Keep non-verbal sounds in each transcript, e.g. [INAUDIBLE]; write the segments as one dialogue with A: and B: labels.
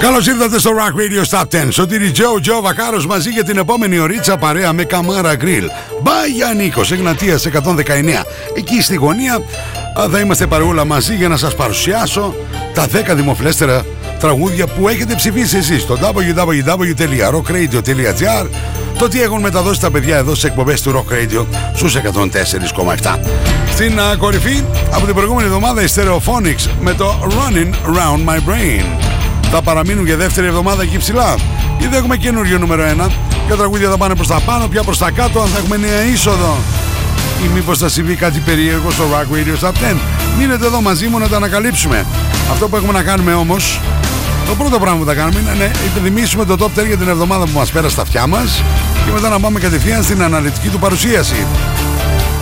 A: Καλώς ήρθατε στο Rock Radio Stop 10. Σωτήρι Τζο, Τζο Βακάρος μαζί για την επόμενη ωρίτσα παρέα με Καμάρα Γκριλ. Μπάγια Νίκο, Εγνατίας 119. Εκεί στη γωνία θα είμαστε παρεούλα μαζί για να σας παρουσιάσω τα 10 δημοφιλέστερα τραγούδια που έχετε ψηφίσει εσείς στο www.rockradio.gr το τι έχουν μεταδώσει τα παιδιά εδώ στις εκπομπές του Rock Radio στους 104,7. Στην uh, κορυφή από την προηγούμενη εβδομάδα η Stereophonics με το Running Round My Brain θα παραμείνουν για δεύτερη εβδομάδα εκεί ψηλά. Ήδη έχουμε καινούριο νούμερο 1. Ποια τραγούδια θα πάνε προς τα πάνω, πια προς τα κάτω, αν θα έχουμε νέα είσοδο. Ή μήπως θα συμβεί κάτι περίεργο στο Rock Radio Stop 10. Μείνετε εδώ μαζί μου να τα ανακαλύψουμε. Αυτό που έχουμε να κάνουμε όμως, το πρώτο πράγμα που θα κάνουμε είναι να υπενθυμίσουμε το top 10 για την εβδομάδα που μας πέρασε στα αυτιά μας και μετά να πάμε κατευθείαν στην αναλυτική του παρουσίαση.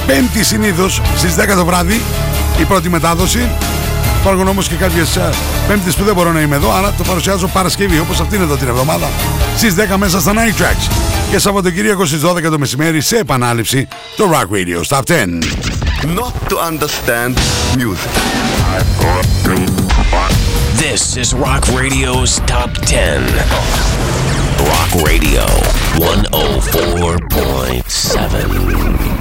A: Πέμπτη συνήθως στις 10 το βράδυ η πρώτη μετάδοση Υπάρχουν όμως και κάποιες Πέμπτε που δεν μπορώ να είμαι εδώ, αλλά το παρουσιάζω Παρασκευή όπως αυτήν εδώ την εβδομάδα στις 10 μέσα στα Night Tracks. Και Σαββατοκύριακο στις 12 το μεσημέρι σε επανάληψη το Rock Radio Stop 10.
B: Not to understand music.
C: This is Rock Radio's Top 10. Rock Radio 104.7.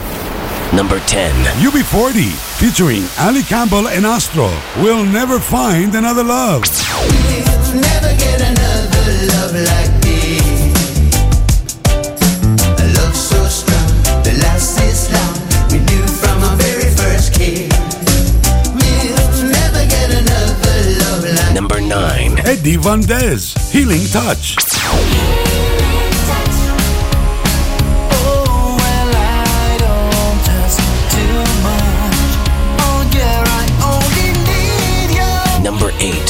C: Number 10.
A: UB40 featuring Ali Campbell and Astro will never find another love.
D: We'll never get another love like thee. A love so strong, the last
C: this.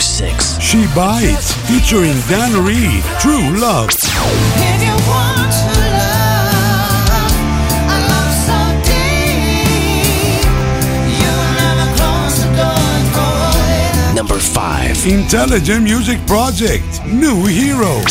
C: six.
A: She Bites, featuring Dan Reed, True Love.
C: Number five.
A: Intelligent Music Project, New Hero.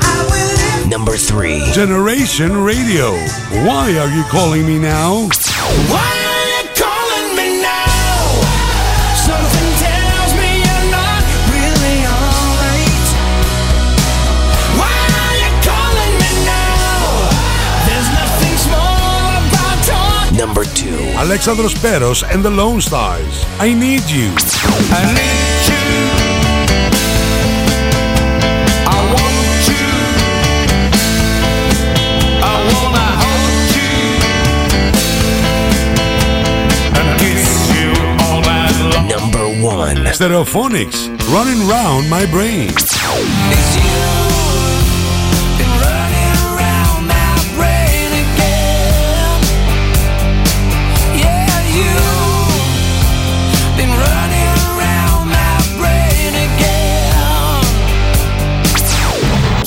E: I will lift.
C: Number 3.
A: Generation Radio, Why Are You Calling Me Now?
E: Why
A: Alexandros Peros and the Lone Stars, I Need You.
E: I need you. I want you. I wanna hold you and kiss you all night long.
C: Number 1.
A: Stereophonics, Running Round My Brain.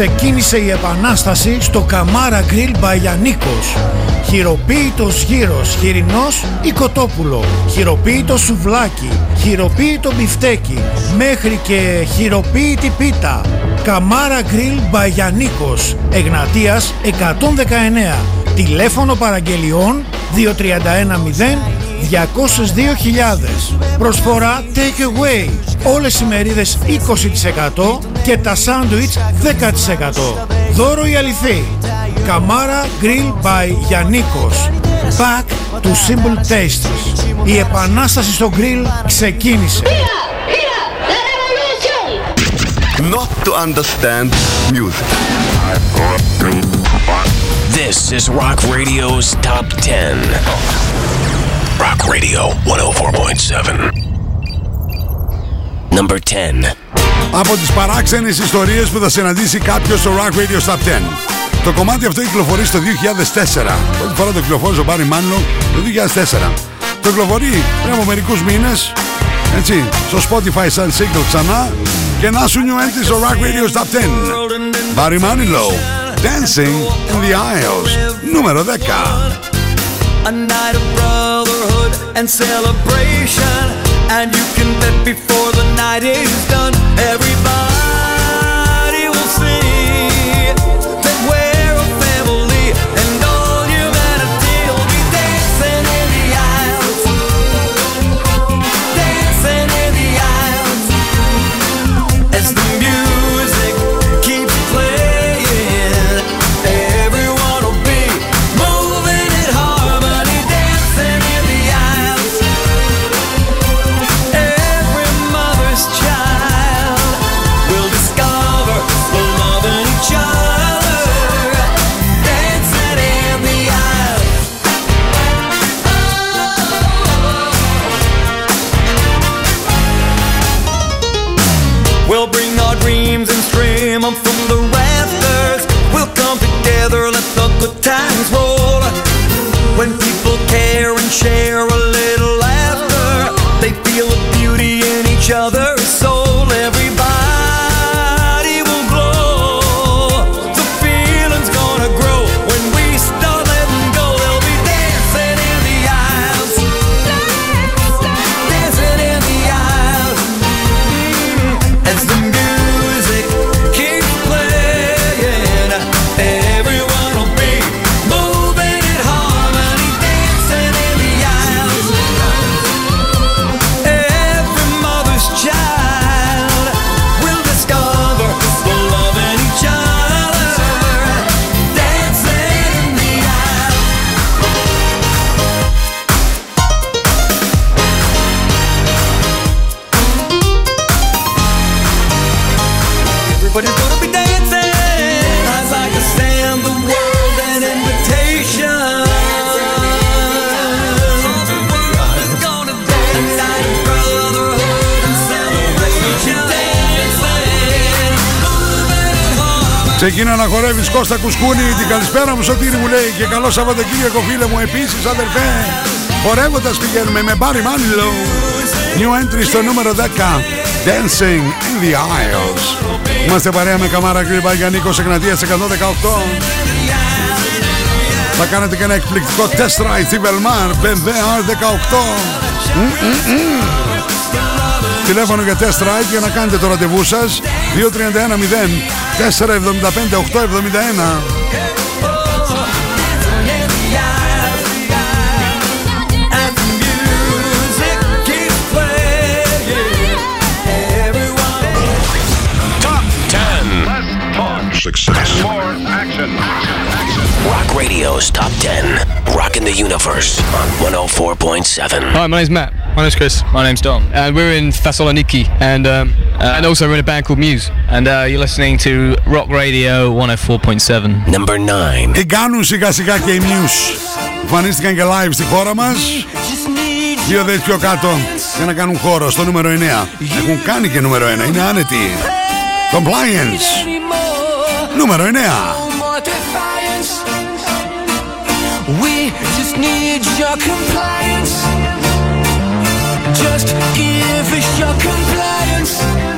F: Ξεκίνησε η επανάσταση στο Καμάρα Γκριλ Μπαγιανίκος. Χειροποίητος γύρος, χοιρινός ή κοτόπουλο. Χειροποίητο σουβλάκι, χειροποίητο μπιφτέκι. Μέχρι και χειροποίητη πίτα. Καμάρα Γκριλ Μπαγιανίκος. Εγνατίας 119. Τηλέφωνο παραγγελιών 2310 202.000. Προσφορά take away. Όλες οι μερίδες 20% και τα σάντουιτς 10%. Δώρο η αληθή. Καμάρα Grill by Γιαννίκος. Back to Simple Tastes. Η επανάσταση στο grill ξεκίνησε.
B: Not to understand music.
C: This is Rock Radio's Top 10. Rock Radio 104.7. Number 10.
A: Από τις παράξενες ιστορίες που θα συναντήσει κάποιος στο Rock Radio Top 10. Το κομμάτι αυτό κυκλοφορεί στο 2004. Πρώτη φορά το κυκλοφόρησε ο Μπάρι Μάνλο το 2004. Το κυκλοφορεί πριν από μερικούς μήνες, έτσι, στο Spotify σαν single ξανά και να σου new entry στο Rock Radio Top 10. Barry Manilow, Dancing in the Aisles, νούμερο 10.
G: a night of brotherhood and celebration. And you can bet before the night is done, everybody
A: χορεύεις Κώστα Κουσκούνη Την καλησπέρα μου Σωτήρη μου λέει Και καλό Σαββατοκύριακο φίλε μου. Επίσης αδερφέ Χορεύοντας πηγαίνουμε με Barry Manilow. New entry στο νούμερο 10 Dancing in the Aisles. Είμαστε παρέα με Καμάρα Γκρίμπα για Νίκος Εγνατίας 118 Θα κάνετε και ένα εκπληκτικό test ride στη Βελμάρ BMW R18 Μμ, μμ, μμ. Τηλέφωνο για test ride για να κάνετε το ραντεβού σας. 2310 475 871
G: As the music keeps.
C: Top 10.
H: Success. More action.
C: Rock Radio's Top 10. Rocking the Universe on 104.7.
I: Hi, my name's Matt. My name's Chris. My name's Dom. And we're in Thessaloniki, and um, and also we're in a band called Muse. And uh, you're listening to Rock Radio 104.7.
C: Number 9.
A: Τι κάνουν σιγά σιγά και οι Muse Εμφανίστηκαν και live στη χώρα μας Δύο δες πιο κάτω για να κάνουν χώρο στο νούμερο 9 Έχουν κάνει και νούμερο 1, είναι άνετοι Compliance Νούμερο 9
G: more defiance. We just need your compliance. just give us your compliance.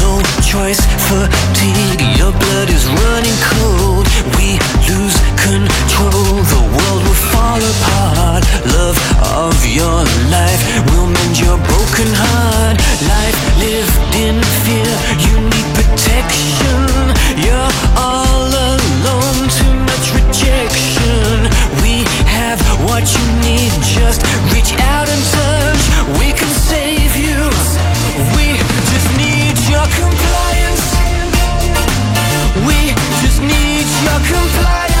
G: no choice, fatigue. Your blood is running cold. We lose control. The world will fall apart. Love
E: of your life will mend your broken heart. Life lived in fear. You need protection. You're all alone. Too much rejection. We have what you need. Just reach out and touch.
A: We can. your fly.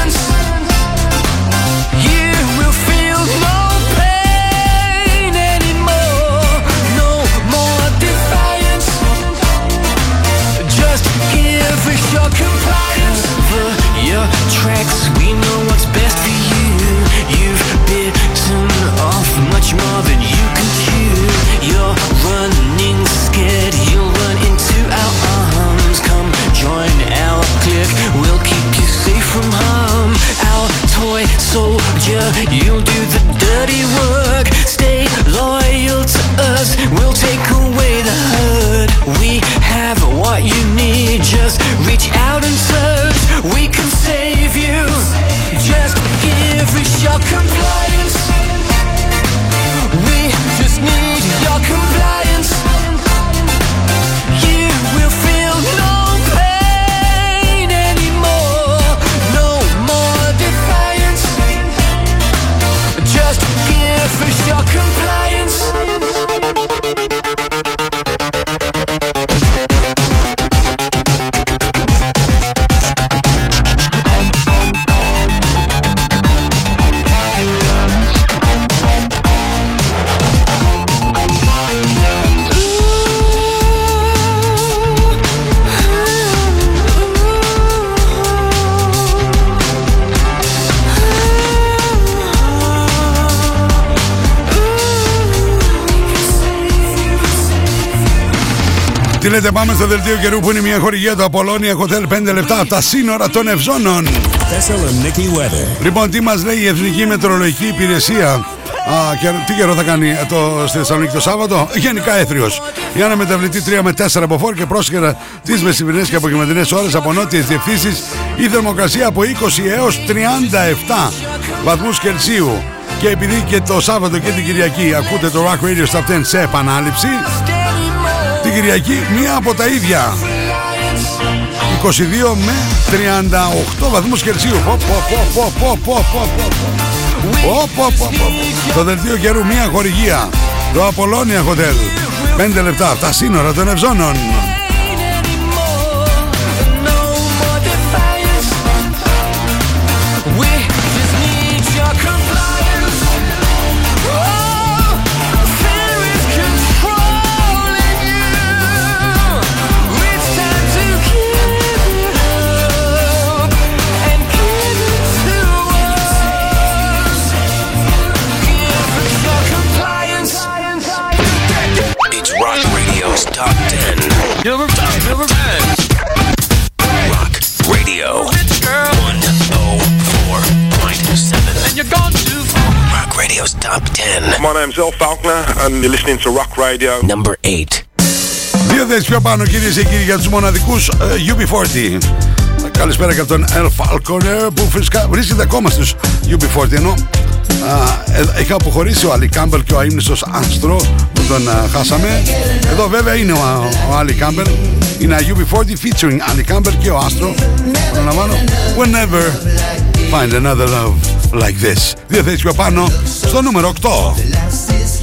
A: Δελτίο καιρού που είναι μια χορηγία του Απολώνια Hotel 5 λεπτά από τα σύνορα των Ευζώνων.
H: Thessaloniki weather.
A: Λοιπόν, τι μας λέει η Εθνική Μετεωρολογική Υπηρεσία; Α, και, τι καιρό θα κάνει ε, το, στη Θεσσαλονίκη το Σάββατο; Γενικά έθριος. Για να μεταβλητή 3 με 4 από φόρ και πρόσχερα τις μεσημερινές και απογευματινές ώρες από νότιες διευθύνσεις. Η θερμοκρασία από 20 έως 37 βαθμούς Κελσίου. Και επειδή και το Σάββατο και την Κυριακή ακούτε το Rock Radio Stop 10 σε επανάληψη, την Κυριακή μία από τα ίδια. 22 με 38 βαθμούς Κελσίου. Πω, πω, πω, πω, πω, πω, πω, πω. Πω, πω, πω, πω. Το δελτίο καιρού μία χορηγία. Το Απολώνια Hotel. 5 λεπτά από τα σύνορα των Ευζώνων.
C: Top 10.
J: My name's Earl Falconer, and you're listening to Rock Radio.
C: Number 8.
A: Δύο θέσεις πιο πάνω κυρίες και κύριοι για τους μοναδικούς ε, UB40. Καλησπέρα και από τον Earl Falconer που φυσικά βρίσκεται ακόμα στους UB40 ενώ α, ε, έχει αποχωρήσει ο Άλι Κάμπελ και ο αείμνηστος Άστρο που τον α, χάσαμε. Εδώ βέβαια είναι ο, ο Άλι Κάμπελ. Είναι UB40 featuring Άλι Κάμπελ και ο Άστρο. Προλαμβάνω. Whenever find another love like this. Δύο θέσεις πιο πάνω στο νούμερο 8.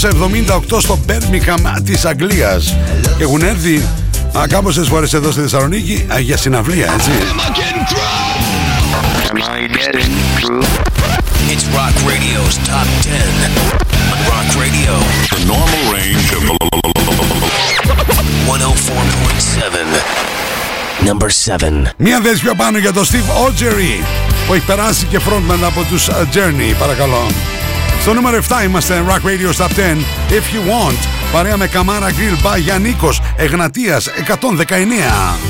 A: 1978 στο Birmingham της Αγγλίας και έχουν έρθει α, κάμωσες φορές εδώ στη Θεσσαλονίκη α, για συναυλία, έτσι.
C: It's Rock Radio's Top 10 on Rock Radio.
H: The normal range of
C: 104.7. Number 7.
A: Μία θέση πιο πάνω για τον Steve Ogery που έχει περάσει και frontman από τους uh, Journey, παρακαλώ. Στο νούμερο 7 είμαστε Rock Radio Top 10 If You Want παρέα με Καμάρα Grill by Γιάννικος Εγνατίας 119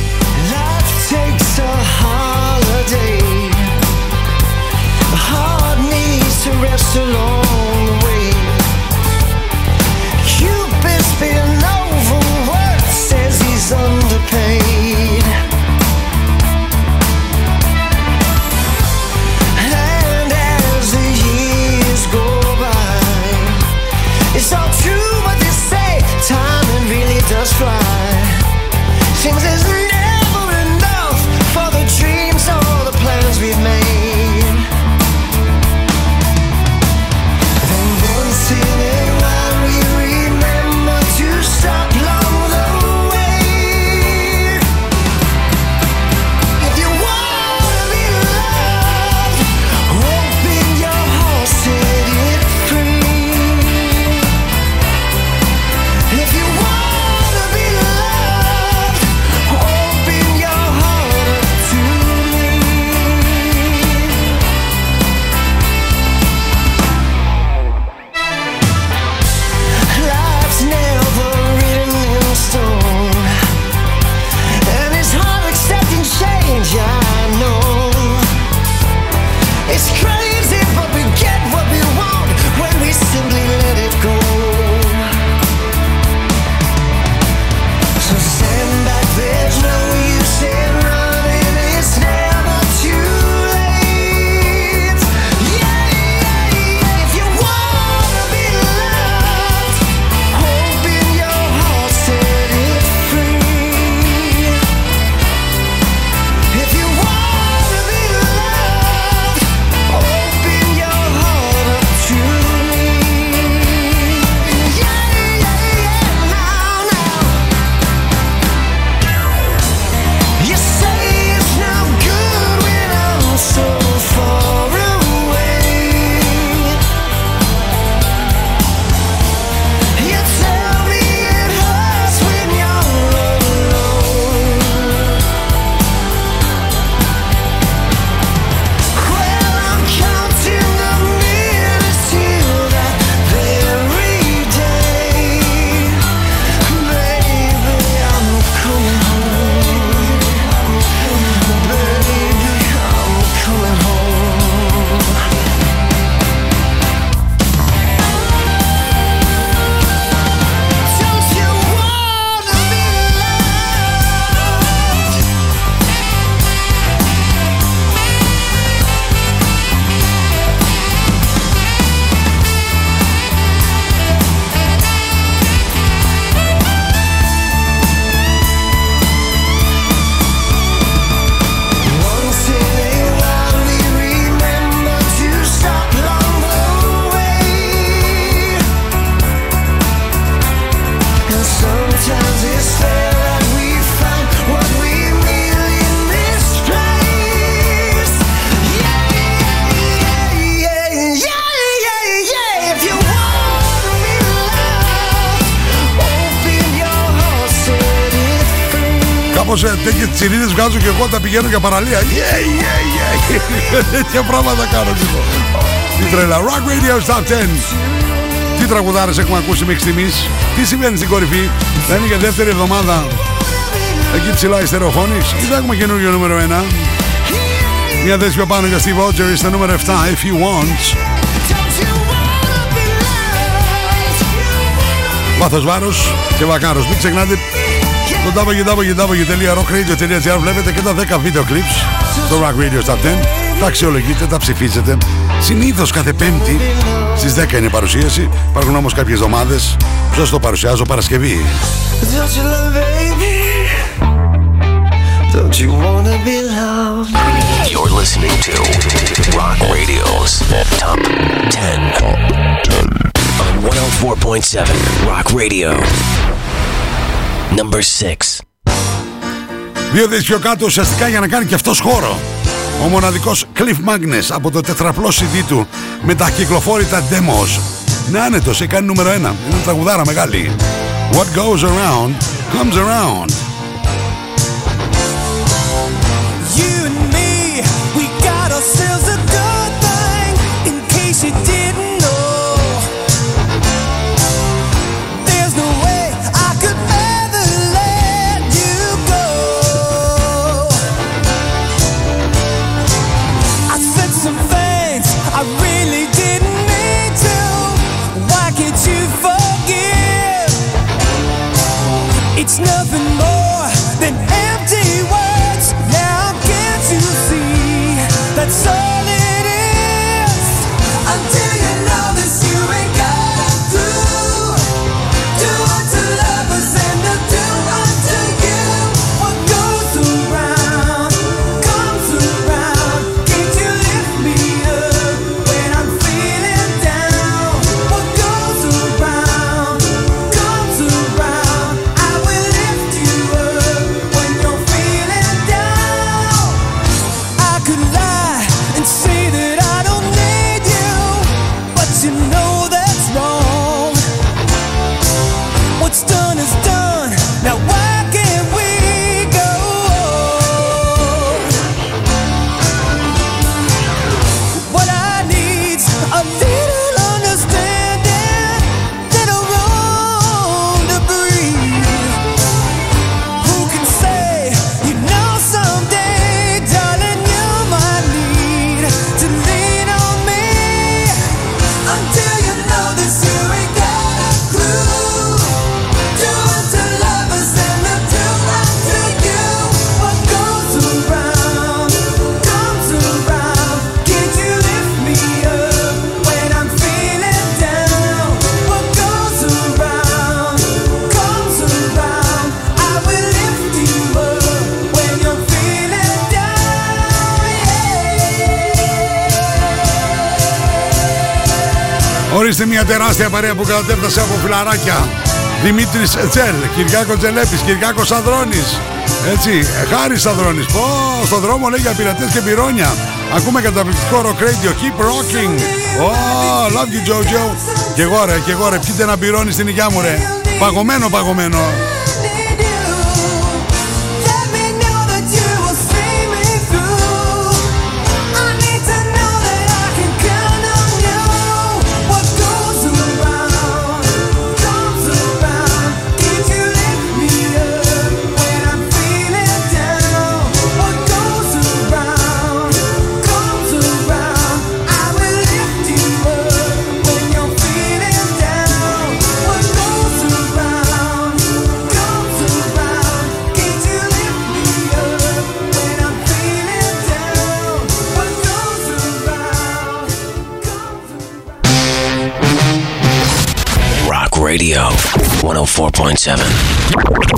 E: και εγώ τα πηγαίνω για παραλία. Yeah, yeah, yeah. [LAUGHS] Τέτοια πράγματα κάνω λοιπόν. Τι τρέλα. Rock Radio Stop 10. Τι τραγουδάρες έχουμε ακούσει μέχρι στιγμής; Τι συμβαίνει στην κορυφή; Θα είναι για δεύτερη εβδομάδα. Εκεί ψηλά η στερεοφόνης. Ή θα έχουμε καινούργιο νούμερο 1. Μια θέση πιο πάνω για Steve Rogers στο νούμερο 7. If you want. Βάθος βάρος και βακάρος. Μην ξεχνάτε το www.rockradio.gr βλέπετε και τα 10 βίντεο clips στο Rock Radio Stop 10. Τα αξιολογείτε, τα ψηφίζετε. Συνήθως κάθε Πέμπτη στις 10 είναι η παρουσίαση. Υπάρχουν όμως κάποιες εβδομάδες που σας το παρουσιάζω Παρασκευή.
K: Don't you love baby? Don't you wanna be loved?
C: You're listening to Rock Radio's Top 10 on 104.7 Rock Radio. Number 6.
E: Δύο θέσεις πιο κάτω ουσιαστικά για να κάνει και αυτός χώρο. Ο μοναδικός Cliff Magnus από το τετραπλό CD του με τα κυκλοφόρητα demos. Είναι άνετος, έχει κάνει νούμερο 1. Είναι τραγουδάρα μεγάλη. What goes around comes around. Τεράστια παρέα που κατέφτασε από φιλαράκια. Δημήτρης Τσέλ, Κυριάκο Τζελέπης, Κυριάκος Ανδρώνης. Έτσι, ε, Χάρης Ανδρώνης. Πω, στον δρόμο λέει για πειρατές και πυρόνια. Ακούμε καταπληκτικό rock radio. Keep rocking. Oh, love you Jojo. Και εγώ ρε, και εγώ ρε, πιείτε ένα πυρόνι στην υγειά μου ρε. Παγωμένο, παγωμένο.
C: 104.7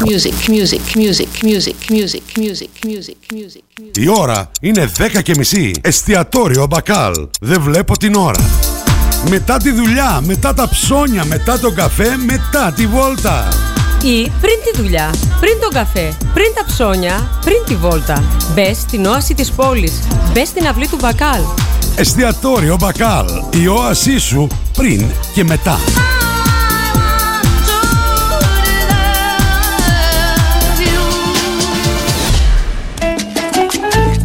A: Music, music, music, music, music, music, music, music.
E: Η ώρα είναι 10 και μισή. Εστιατόριο μπακάλ. Δεν βλέπω την ώρα. Μετά τη δουλειά, μετά τα ψώνια, μετά τον καφέ, μετά τη βόλτα.
L: Ή πριν τη δουλειά, πριν τον καφέ, πριν τα ψώνια, πριν τη βόλτα. Μπες στην όαση της πόλης. Μπες στην αυλή του μπακάλ.
E: Εστιατόριο μπακάλ. Η όασή σου πριν και μετά.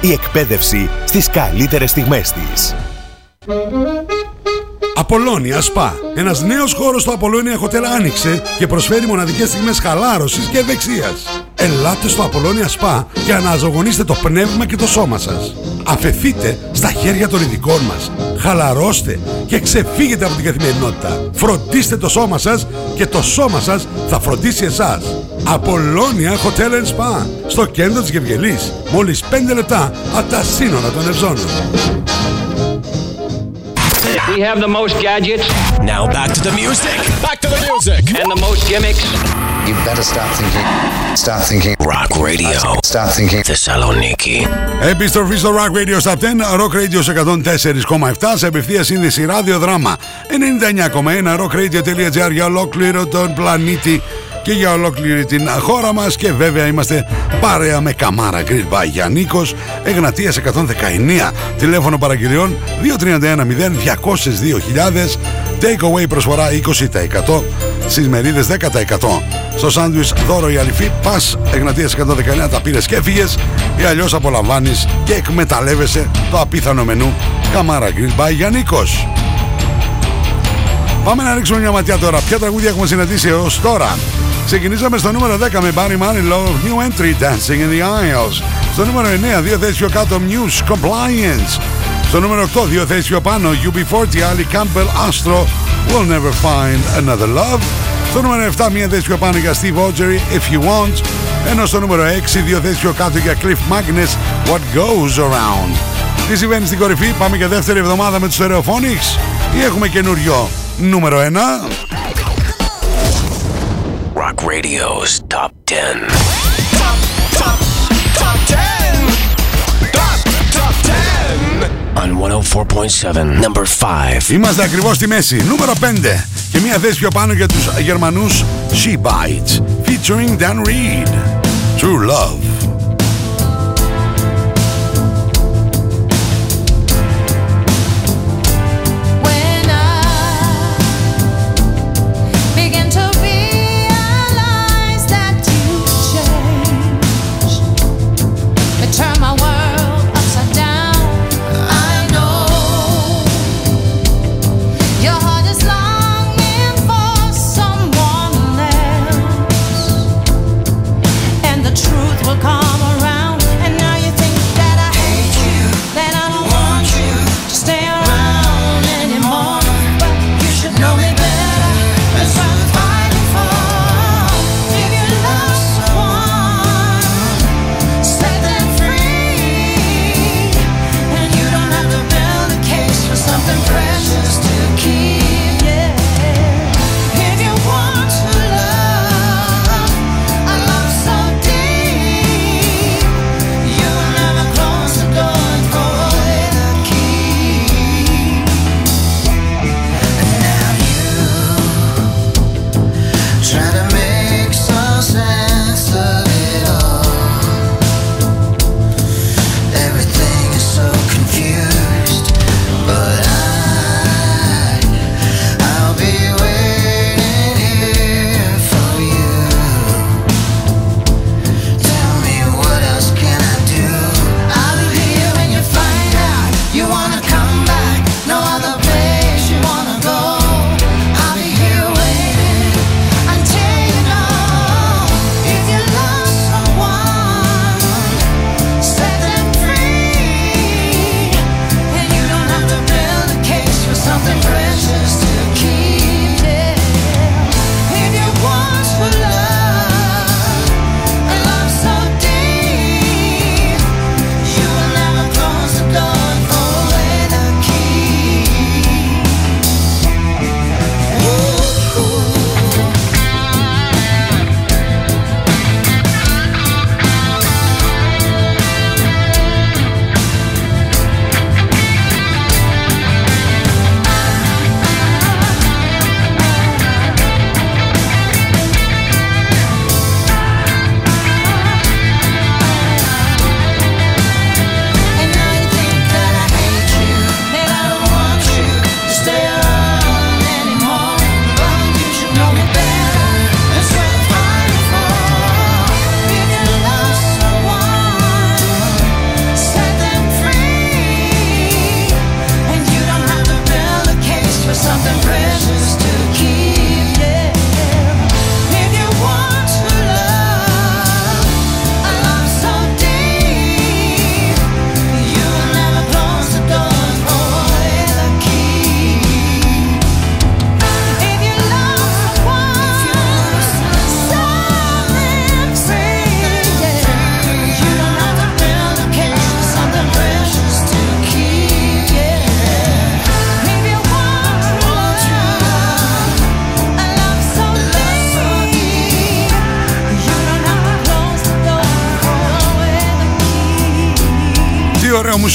M: Η εκπαίδευση στις καλύτερες στιγμές της.
A: Απολώνια Spa. Ένας νέος χώρος στο Απολώνια Hotel άνοιξε και προσφέρει μοναδικές στιγμές χαλάρωσης και ευεξίας. Ελάτε στο Απολώνια Spa και αναζωογονήστε το πνεύμα και το σώμα σας. Αφεθείτε στα χέρια των ειδικών μας. Χαλαρώστε και ξεφύγετε από την καθημερινότητα. Φροντίστε το σώμα σας και το σώμα σας θα φροντίσει εσάς. Απολώνια Hotel and Spa. Στο κέντρο της Γευγελής. Μόλις 5 λεπτά από τα σύνορα των Ευζώνων.
N: We have the most gadgets.
C: Now back to the music. Back to the music.
N: And the most gimmicks.
O: You better start thinking. Start thinking.
C: Rock Radio.
O: Start thinking.
C: Θεσσαλονίκη.
A: Επιστροφή στο Rock Radio στα 10, Rock Radio σε 104,7 σε απευθεία σύνδεση ραδιοδράμα 99,1 rockradio.gr για ολόκληρο τον πλανήτη Και για ολόκληρη την χώρα μας και βέβαια είμαστε παρέα με Καμάρα Grill by Γιαννίκος Εγνατίας 119 τηλέφωνο παραγγελιών 2310 Take away προσφορά 20% στις μερίδες 10% στο σάντουις δώρο η αληφή πας Εγνατίας 119 τα πήρες και έφυγες ή αλλιώς απολαμβάνεις και εκμεταλλεύεσαι το απίθανο μενού Καμάρα Grill by Γιαννίκος Πάμε να ρίξουμε μια ματιά τώρα. Ποια τραγούδια έχουμε συναντήσει έως τώρα; Ξεκινήσαμε στο νούμερο 10 με Barry Manilow, New Entry, Dancing in the Aisles. Στο νούμερο 9, δύο θέσεις πιο κάτω, Muse, Compliance. Στο νούμερο 8, δύο θέσεις πιο πάνω, UB40, Ali Campbell, Astro, We'll Never Find Another Love. Στο νούμερο 7, μία θέση πιο πάνω για Steve Augeri, If You Want. Ενώ στο νούμερο 6, δύο θέσεις πιο κάτω για Cliff Magnus, What Goes Around. Τι συμβαίνει στην κορυφή, πάμε για δεύτερη εβδομάδα με τους Stereophonics ή έχουμε καινούριο; Νούμερο 1.
C: Rock Radio's Top 10. On 104.7, number 5.
A: Είμαστε ακριβώς στη μέση, νούμερο 5 και μία θέση πιο πάνω για τους Γερμανούς She Bites featuring Dan Reed. True Love.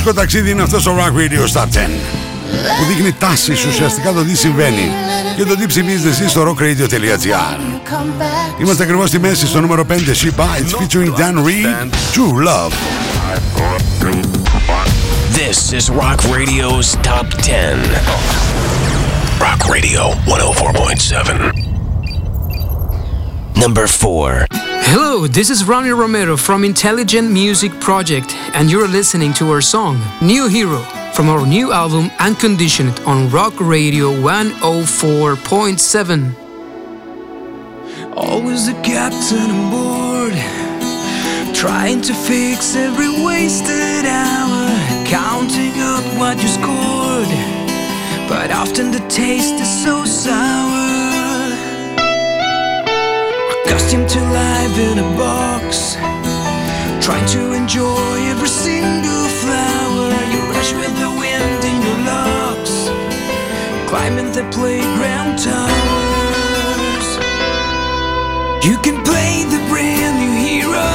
A: μουσικό ταξίδι είναι αυτός στο Rock Radio Stop 10 που δείχνει τάσεις ουσιαστικά το τι συμβαίνει και το τι ψηφίζετε εσείς στο rockradio.gr Είμαστε ακριβώς στη μέση στο νούμερο 5 She Bites featuring Dan Reed True Love.
C: This is Rock Radio's Top 10 Rock Radio 104.7 number 4.
P: Hello, this is Ronnie Romero from Intelligent Music Project, and you're listening to our song New Hero from our new album Unconditioned on Rock Radio 104.7.
E: Always the captain on board, trying to fix every wasted hour, counting up what you scored. But often the taste is so sour. Accustomed to life in a box. Trying to enjoy every single flower You rush with the wind in your locks. Climbing the playground towers. You can play the brand new hero.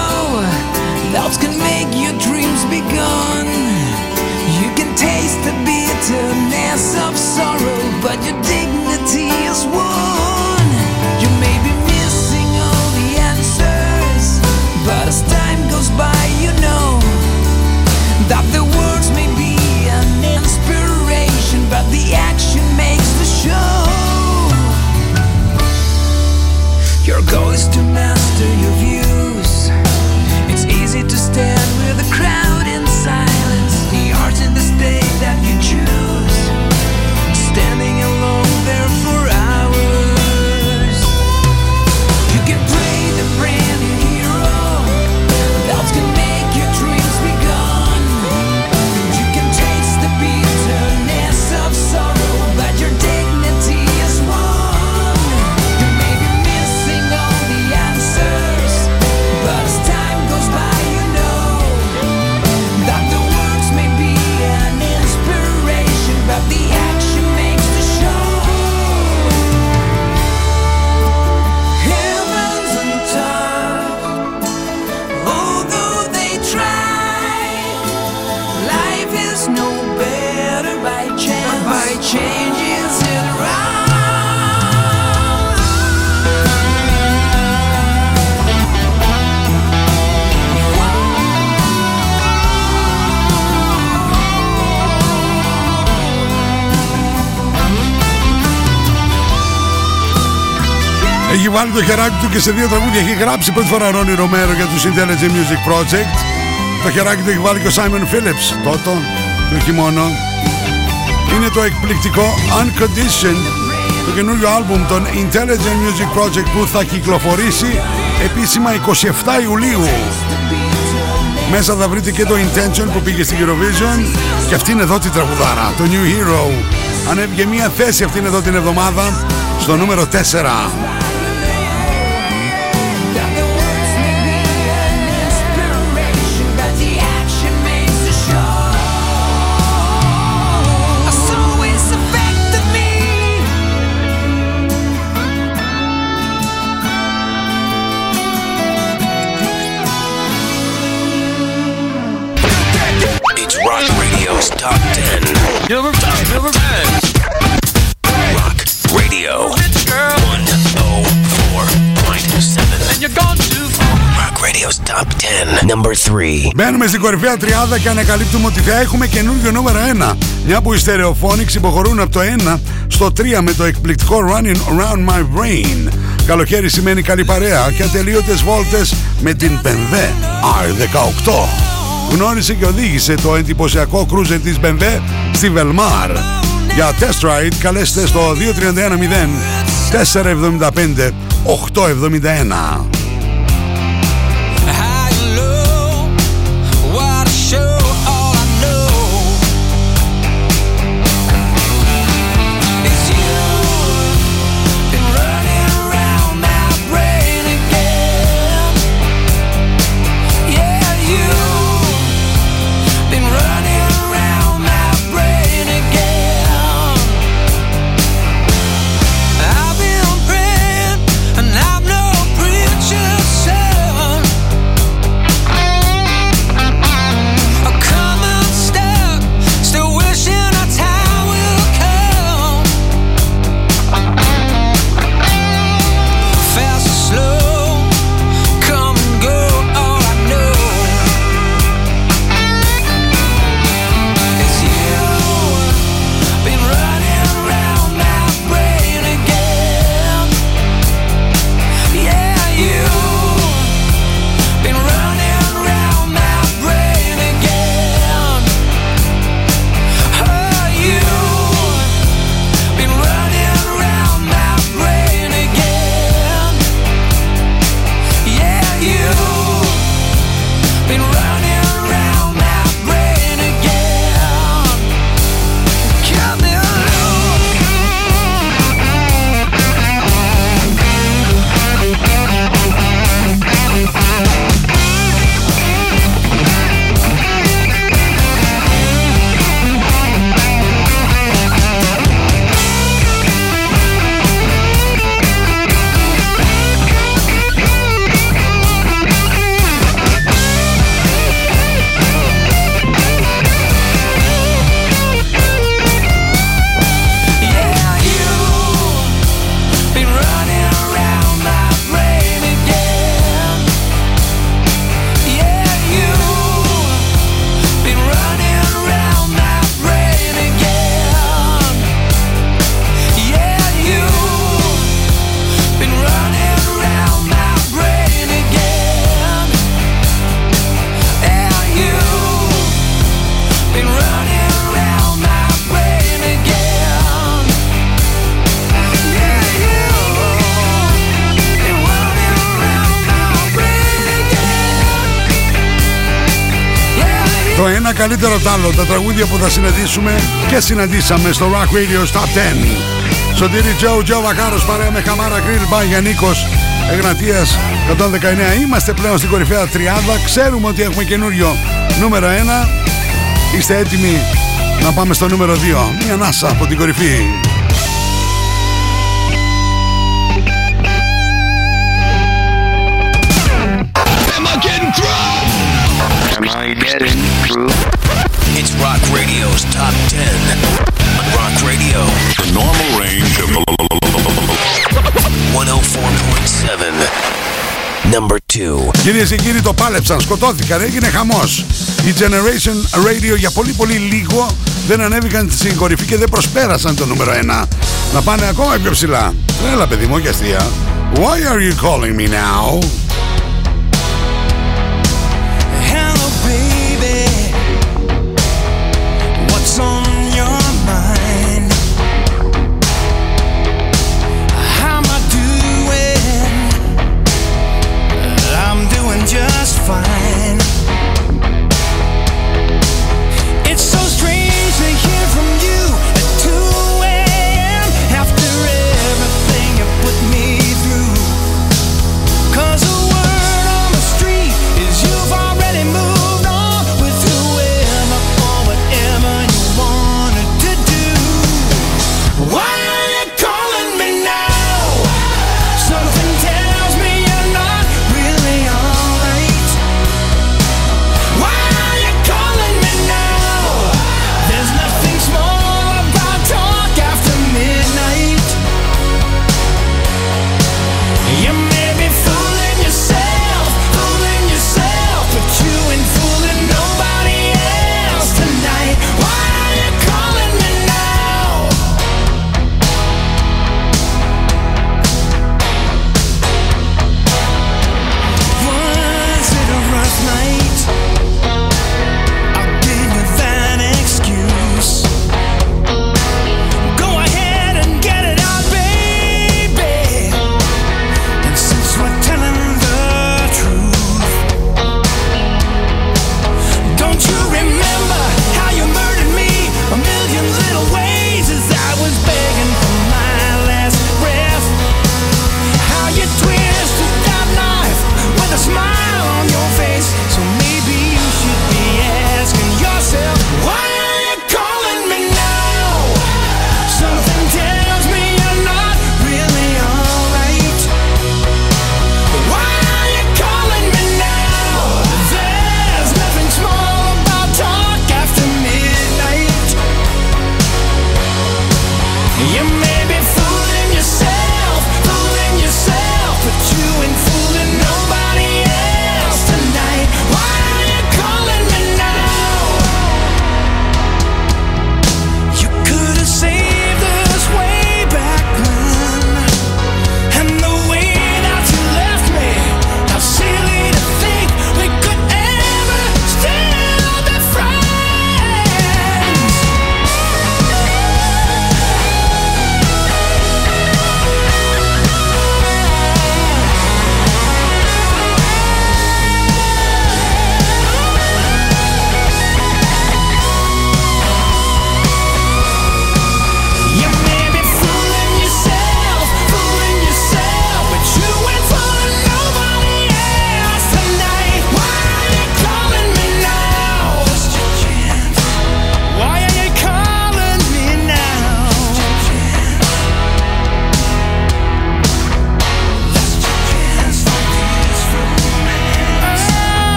E: Doubts can make your dreams be gone You can taste the bitterness of sorrow But you βάλει το χεράκι του και σε δύο τραγούδια. Έχει γράψει πρώτη φορά Ρόνι Ρομέρο για τους Intelligent Music Project. Το χεράκι του έχει βάλει και ο Simon Phillips. Τότο, και όχι μόνο. Είναι το εκπληκτικό Unconditioned, το καινούριο άλμπουμ των Intelligent Music Project που θα κυκλοφορήσει επίσημα 27 Ιουλίου. Μέσα θα βρείτε και το Intention που πήγε στην Eurovision και αυτή είναι εδώ τη τραγουδάρα, το New Hero. Ανέβηκε μία θέση αυτήν εδώ την εβδομάδα στο νούμερο 4.
C: Radio's Top 10. Number, number 10. Rock Radio 104.7. And you're gone too far. Rock Radio's Top 10. Number 3.
E: Μπαίνουμε στην κορυφαία τριάδα και ανακαλύπτουμε ότι θα έχουμε καινούργιο νούμερο 1. Μια που οι Stereophonics υποχωρούν από το 1 στο 3 με το εκπληκτικό Running Around My Brain. Καλοκαίρι σημαίνει καλή παρέα και ατελείωτες βόλτες με την BMW R18. Γνώρισε και οδήγησε το εντυπωσιακό cruiser της BMW στη Velmar. Για test ride καλέστε στο 2310 475 871. Ένα καλύτερο τ' άλλο, τα τραγούδια που θα συναντήσουμε και συναντήσαμε στο Rock Radio Top 10. Σωτήρι Τζο, Τζο Βακάρος παρέα με Καμάρα Γκριλ Μπάγια Νίκος Εγνατίας 119. Είμαστε πλέον στην κορυφαία τριάδα. Ξέρουμε ότι έχουμε καινούριο νούμερο 1. Είστε έτοιμοι να πάμε στο νούμερο 2. Μια νάσα από την κορυφή.
C: Am I getting through? Am I getting through? It's Rock Radio's Top 10. On Rock Radio.
H: The normal range of
C: 104.7. Number 2.
E: Κυρίες και κύριοι, το πάλεψαν, σκοτώθηκαν, έγινε χαμός. Η Generation Radio για πολύ πολύ λίγο δεν ανέβηκαν στην κορυφή και δεν προσπέρασαν το νούμερο 1. Να πάνε ακόμα πιο ψηλά. Έλα, παιδί μου, όχι αστεία.
A: Why are you calling me now?
E: Hello, baby.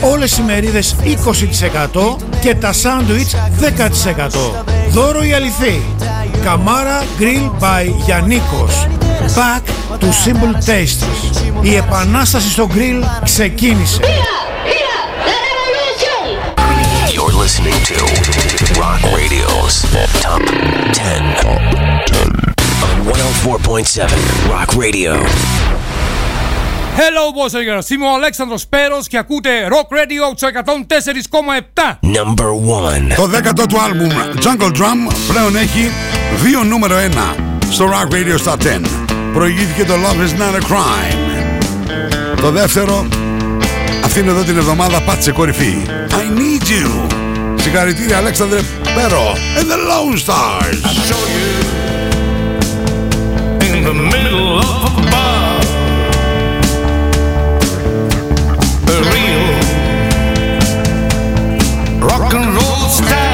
F: Όλες οι μερίδες 20% και τα σάντουιτς 10%. Δώρο η αληθή. Καμάρα Grill by Γιαννίκος. Back to simple tastes. Η επανάσταση στο grill ξεκίνησε.
C: You're listening to Rock Radio's Top 10 on 104.7 Rock Radio.
Q: Hello, boys and girls. Είμαι ο Αλέξανδρος Πέρος και ακούτε Rock Radio στο 104,7.
C: Number 1.
A: Το δέκατο του άλμπουμ Jungle Drum πλέον έχει δύο νούμερο 1 στο Rock Radio Top 10. Προηγήθηκε το Love is not a crime. Το δεύτερο αυτήν εδώ την εβδομάδα πάτησε κορυφή. I need you. Συγχαρητήρια Αλέξανδρε Πέρο and the Lone Stars.
E: in the middle of a bar. Rock and roll star.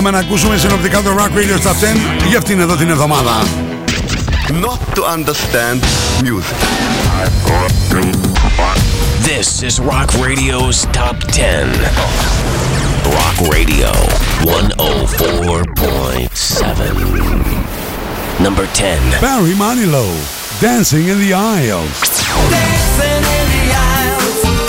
A: Πάμε να ακούσουμε συνοπτικά το Rock Radio στα 10 για αυτήν εδώ την εβδομάδα.
B: Not to understand music.
C: This is Rock Radio's Top 10. Rock Radio 104.7. Number 10.
A: Barry Manilow, Dancing in the Aisles.
E: Dancing in the aisles.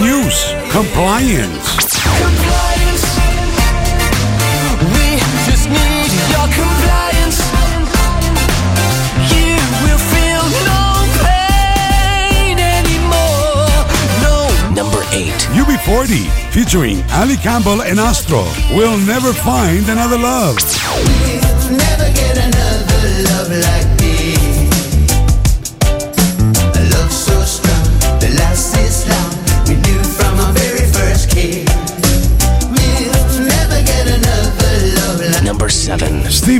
A: News, Compliance.
E: compliance. We just need your compliance. You will feel no pain anymore. No
C: Number 8.
A: UB40, featuring Ali Campbell and Astro, will never find another love.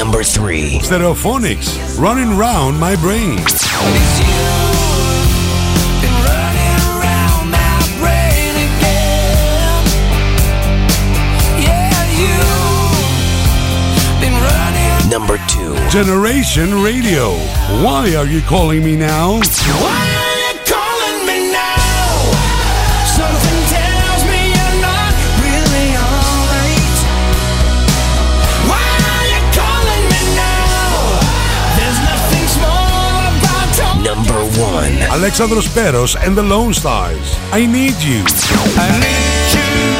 C: number three.
A: Stereophonics, running round my brain.
C: Number two.
A: Generation Radio. Why are you calling me now? Alexandros Peros and the Lone Stars, I Need You.
E: I need you.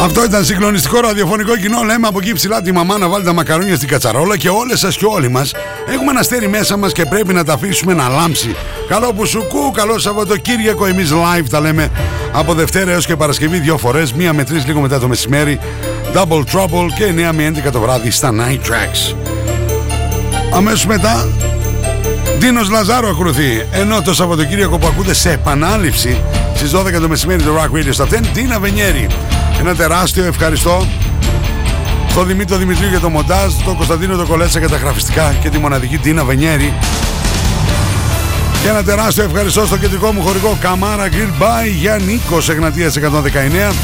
A: Αυτό ήταν συγκλονιστικό ραδιοφωνικό κοινό. Λέμε από εκεί ψηλά τη μαμά να βάλει τα μακαρόνια στην κατσαρόλα και όλες σας και όλοι μας έχουμε ένα αστέρι μέσα μας και πρέπει να τα αφήσουμε να λάμψει. Καλό που σου κου, καλό Σαββατοκύριακο. Εμείς live τα λέμε από Δευτέρα έως και Παρασκευή δύο φορές, μία με τρεις λίγο μετά το μεσημέρι. Double Trouble και 9 με 11 το βράδυ στα Night Tracks. Αμέσως μετά Δίνος Λαζάρο ακολουθεί. Ενώ το Σαββατοκύριακο που ακούτε σε επανάληψη στις 12 το μεσημέρι το Rock Radio στα 10, Τίνα Βενιέρη. Ένα τεράστιο ευχαριστώ στον Δημήτρη Δημητρίου για το μοντάζ, τον Κωνσταντίνο το Κολέτσα για τα γραφιστικά και τη μοναδική Τίνα Βενιέρη. Και ένα τεράστιο ευχαριστώ στο κεντρικό μου χορηγό Καμάρα Grill By για Νίκος Εγνατίας 119.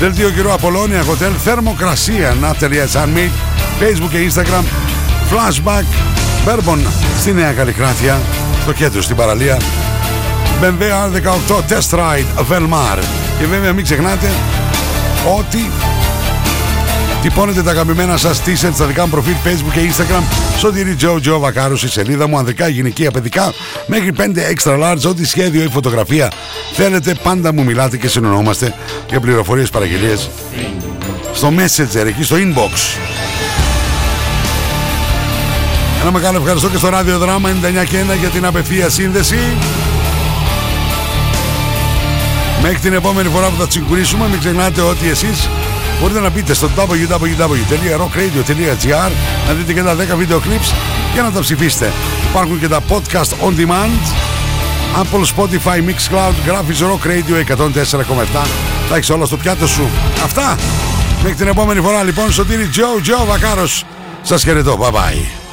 A: Δελτίο καιρό Απολώνια Hotel Θερμοκρασία Ναυτελία Handmade Facebook και Instagram Flashback Bourbon στη Νέα Καλλικράτεια στο κέντρο στην παραλία BMW R18 Test Ride Velmar. Και βέβαια μην ξεχνάτε ότι τυπώνετε τα αγαπημένα σας t-shirt στα δικά μου προφίλ Facebook και Instagram Σωτήρι Τζο Τζο Βακάρου στη σελίδα μου ανδρικά, γυναικεία, παιδικά μέχρι 5 extra large ό,τι σχέδιο ή φωτογραφία θέλετε πάντα μου μιλάτε και συνονόμαστε για πληροφορίες παραγγελίες. Στο Messenger εκεί στο inbox. Ένα μεγάλο ευχαριστώ και στο ραδιοδράμα 99 και 1 για την απευθεία σύνδεση. Μέχρι την επόμενη φορά που θα τσιγκουρίσουμε, μην ξεχνάτε ότι εσείς μπορείτε να μπείτε στο www.rockradio.gr να δείτε και τα 10 βίντεο clips και να τα ψηφίσετε. Υπάρχουν και τα podcast on demand. Apple, Spotify, Mixcloud, γράφεις Rock Radio 104,7 Τα έχεις όλα στο πιάτο σου. Αυτά. Μέχρι την επόμενη φορά λοιπόν Σωτήρι Τζο, Τζο Βακάρος. Σας χαιρετώ, bye bye